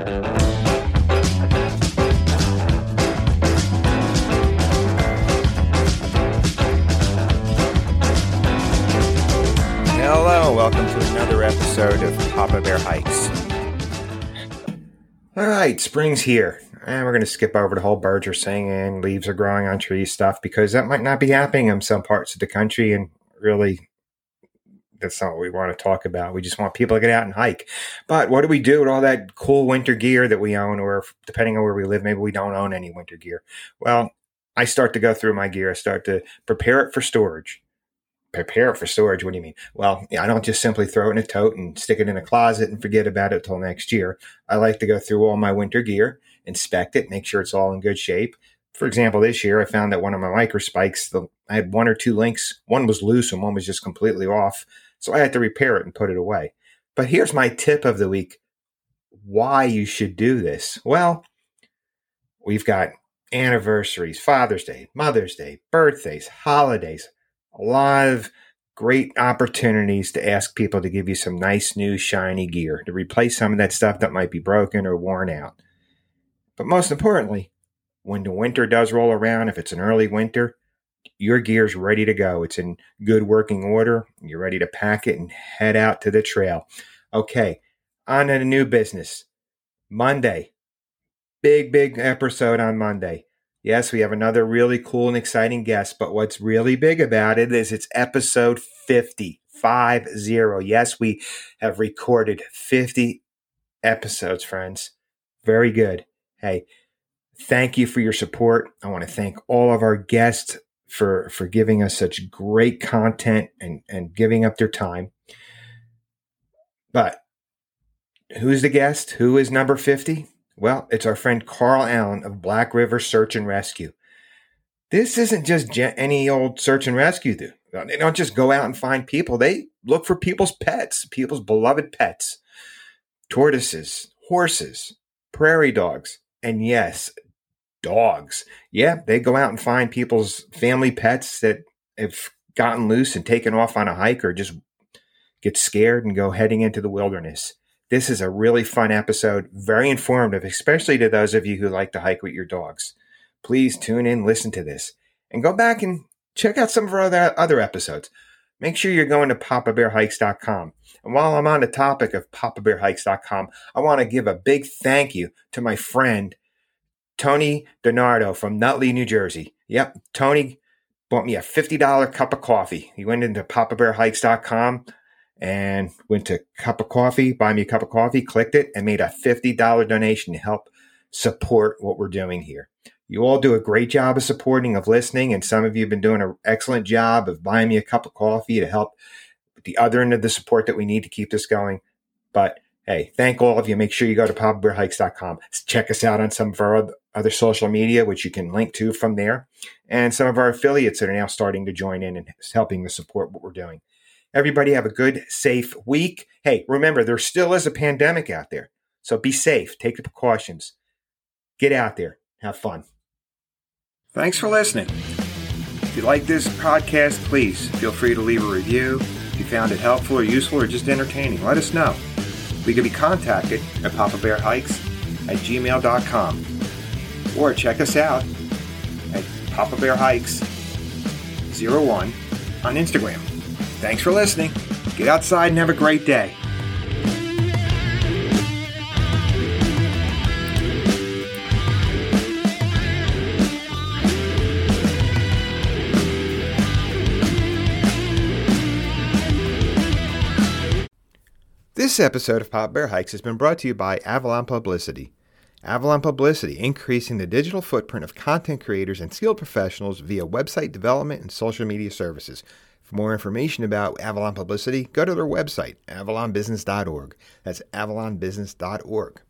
Hello, welcome to another episode of Papa Bear Hikes. All right, spring's here, and we're going to skip over the whole birds are singing, leaves are growing on trees stuff because that might not be happening in some parts of the country, and really, that's not what we want to talk about. We just want people to get out and hike. But what do we do with all that cool winter gear that we own, or depending on where we live, maybe we don't own any winter gear? Well, I start to go through my gear. I start to prepare it for storage prepare it for storage. What do you mean? Well, I don't just simply throw it in a tote and stick it in a closet and forget about it till next year. I like to go through all my winter gear, inspect it, make sure it's all in good shape. For example, this year I found that one of my micro spikes, the, I had one or two links. One was loose and one was just completely off. So I had to repair it and put it away. But here's my tip of the week why you should do this. Well, we've got anniversaries, Father's Day, Mother's Day, birthdays, holidays, a lot of great opportunities to ask people to give you some nice new shiny gear to replace some of that stuff that might be broken or worn out. But most importantly, when the winter does roll around, if it's an early winter, your gear's ready to go. It's in good working order. You're ready to pack it and head out to the trail. Okay, on to the new business. Monday. Big, big episode on Monday. Yes, we have another really cool and exciting guest, but what's really big about it is it's episode 50, 50. Yes, we have recorded 50 episodes, friends. Very good. Hey, thank you for your support. I want to thank all of our guests for for giving us such great content and and giving up their time. But who's the guest? Who is number 50? Well, it's our friend Carl Allen of Black River Search and Rescue. This isn't just any old search and rescue do. They don't just go out and find people. They look for people's pets, people's beloved pets. Tortoises, horses, prairie dogs, and yes, dogs. Yeah, they go out and find people's family pets that have gotten loose and taken off on a hike or just get scared and go heading into the wilderness. This is a really fun episode, very informative, especially to those of you who like to hike with your dogs. Please tune in, listen to this, and go back and check out some of our other, other episodes. Make sure you're going to papabearhikes.com. And while I'm on the topic of papabearhikes.com, I want to give a big thank you to my friend Tony Donardo from Nutley, New Jersey. Yep, Tony bought me a $50 cup of coffee. He went into papabearhikes.com and went to cup of coffee, buy me a cup of coffee, clicked it, and made a $50 donation to help support what we're doing here. You all do a great job of supporting, of listening, and some of you have been doing an excellent job of buying me a cup of coffee to help the other end of the support that we need to keep this going. But hey, thank all of you. Make sure you go to papabearhikes.com. Check us out on some of our other social media, which you can link to from there, and some of our affiliates that are now starting to join in and helping to support what we're doing. Everybody have a good, safe week. Hey, remember, there still is a pandemic out there. So be safe, take the precautions, get out there, have fun. Thanks for listening. If you like this podcast, please feel free to leave a review. If you found it helpful or useful or just entertaining, let us know. We can be contacted at Papa Bear Hikes at gmail.com or check us out at Papa Bear Hikes 01 on Instagram. Thanks for listening. Get outside and have a great day. This episode of Papa Bear Hikes has been brought to you by Avalon Publicity. Avalon Publicity, increasing the digital footprint of content creators and skilled professionals via website development and social media services. For more information about Avalon Publicity, go to their website, avalonbusiness.org. That's avalonbusiness.org.